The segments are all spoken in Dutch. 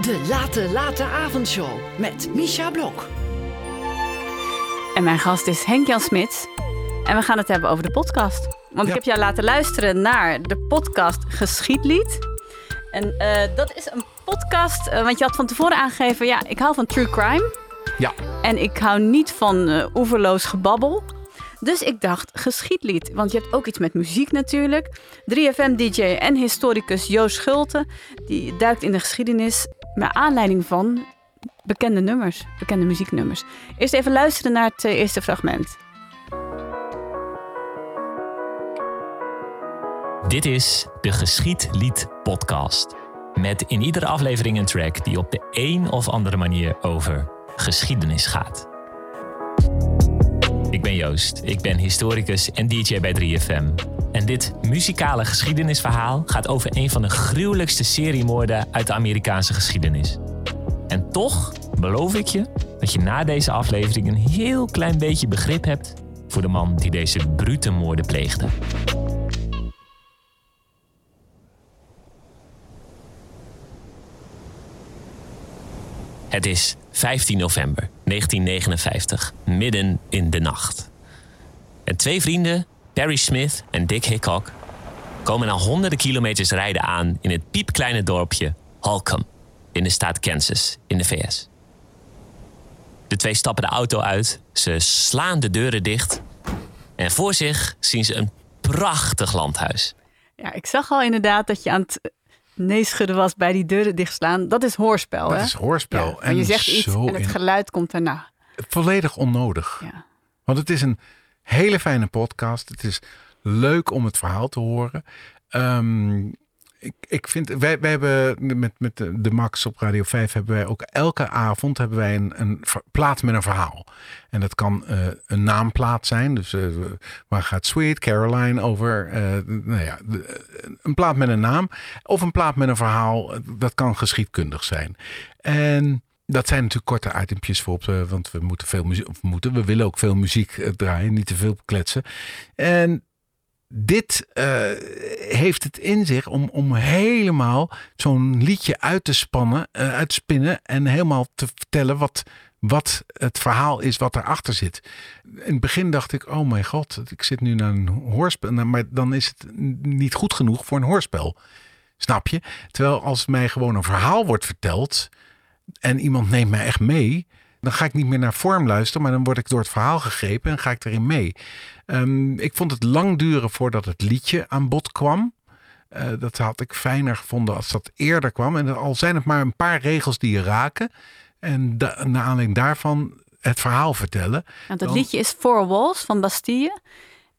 De Late Late Avondshow met Misha Blok. En mijn gast is Henk-Jan Smits. En we gaan het hebben over de podcast. Want Ja. ik heb jou laten luisteren naar de podcast Geschiedlied. En eh, dat is een podcast, eh, want je had van tevoren aangegeven... ja, ik hou van true crime. Ja. En ik hou niet van eh oeverloos gebabbel. Dus ik dacht, geschiedlied. Want je hebt ook iets met muziek natuurlijk. 3FM-dj en historicus Joost Schulte... die duikt in de geschiedenis... naar aanleiding van bekende nummers, bekende muzieknummers. Eerst even luisteren naar het eh, eerste fragment. Dit is de Geschiedlied Podcast. Met in iedere aflevering een track die op de een of andere manier over geschiedenis gaat. Ik ben Joost, ik ben historicus en DJ bij 3FM. En dit muzikale geschiedenisverhaal gaat over een van de gruwelijkste seriemoorden uit de Amerikaanse geschiedenis. En toch beloof ik je dat je na deze aflevering een heel klein beetje begrip hebt voor de man die deze brute moorden pleegde. Het is 15 november 1959, midden in de nacht. En twee vrienden, Perry Smith en Dick Hickok, komen na honderden kilometers rijden aan in het piepkleine dorpje Holcomb in de staat Kansas in de VS. De twee stappen de auto uit, ze slaan de deuren dicht en voor zich zien ze een prachtig landhuis. Ja, ik zag al inderdaad dat je aan het neeschudden was bij die deuren dichtslaan. Dat is hoorspel, Dat hè? is hoorspel. Ja, en je zegt iets en het geluid komt daarna. volledig onnodig. Ja. Want het is een hele fijne podcast. Het is leuk om het verhaal te horen. Ehm, ik, ik vind, wij, wij hebben met, met de, Max op Radio 5 hebben wij ook elke avond hebben wij een, een plaat met een verhaal. En dat kan eh, een naamplaat zijn. Dus eh, waar gaat Sweet Caroline over? Eh, nou ja, een plaat met een naam. Of een plaat met een verhaal. Dat kan geschiedkundig zijn. En dat zijn natuurlijk korte itempjes voor op de, want we moeten veel muziek, moeten, we willen ook veel muziek eh, draaien, niet te veel kletsen. En dit eh, heeft het in zich om, om helemaal zo'n liedje uit te spannen, eh, uit te spinnen en helemaal te vertellen wat, wat het verhaal is wat erachter zit. In het begin dacht ik, oh mijn god, ik zit nu naar een hoorspel, nou, maar dan is het niet goed genoeg voor een hoorspel. Snap je? Terwijl als mij gewoon een verhaal wordt verteld, en iemand neemt mij echt mee, dan ga ik niet meer naar vorm luisteren, maar dan word ik door het verhaal gegrepen en ga ik erin mee. Ehm, ik vond het lang duren voordat het liedje aan bod kwam. Eh, dat had ik fijner gevonden als dat eerder kwam. En al zijn het maar een paar regels die je raken. En da- naar aanleiding daarvan het verhaal vertellen. Want het Dan- liedje is Four Walls van Bastille.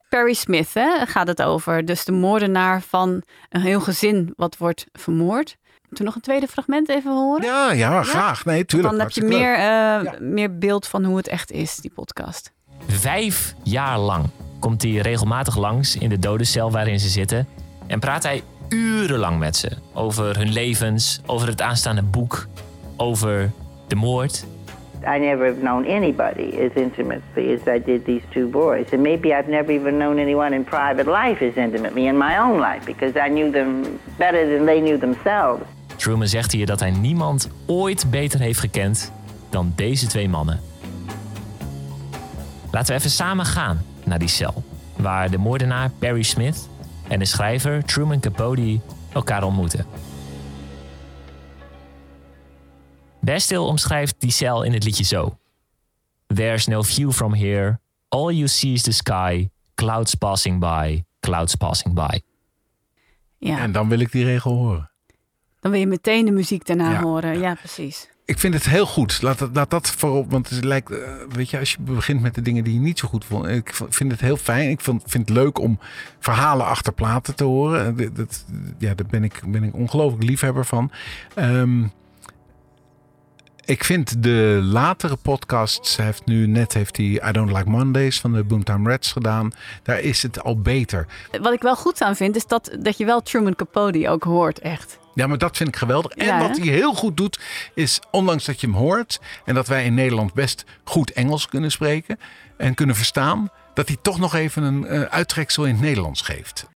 Perry Smith hè, gaat het over. Dus de moordenaar van een heel gezin wat wordt vermoord. Moeten we nog een tweede fragment even horen? Ja, ja, graag. Nee, tuurlijk. Dan heb je meer, eh, meer beeld van hoe het echt is, die podcast. Vijf jaar lang komt hij regelmatig langs in de dodencel waarin ze zitten en praat hij urenlang met ze over hun levens, over het aanstaande boek, over de moord. I never have known anybody as intimately as I did these two boys. And maybe I've never even known anyone in private life as intimately in my own life because I knew them better than they knew themselves. Truman zegt hier dat hij niemand ooit beter heeft gekend dan deze twee mannen. Laten we even samen gaan naar die cel, waar de moordenaar Perry Smith en de schrijver Truman Capote elkaar ontmoeten. Bastille omschrijft die cel in het liedje zo. There's no view from here, all you see is the sky, clouds passing by, clouds passing by. Ja, En dan wil ik die regel horen. dan wil je meteen de muziek daarna Ja. horen. Ja, precies. Ik vind het heel goed. Laat dat, laat dat voorop. Want het lijkt, eh, weet je, als je begint met de dingen die je niet zo goed vond. Ik vind het heel fijn. Ik vond, vind het leuk om verhalen achter platen te horen. Eh, Dat, ja, daar ben ik, ben ik ongelooflijk liefhebber van. Ehm, ik vind de latere podcasts, hij heeft nu net heeft hij I Don't Like Mondays van de Boomtown Rats gedaan. Daar is het al beter. Wat ik wel goed aan vind, is dat, dat je wel Truman Capote ook hoort, echt. Ja, maar dat vind ik geweldig. En Ja, wat hij heel goed doet, is ondanks dat je hem hoort en dat wij in Nederland best goed Engels kunnen spreken en kunnen verstaan, dat hij toch nog even een eh, uittreksel in het Nederlands geeft.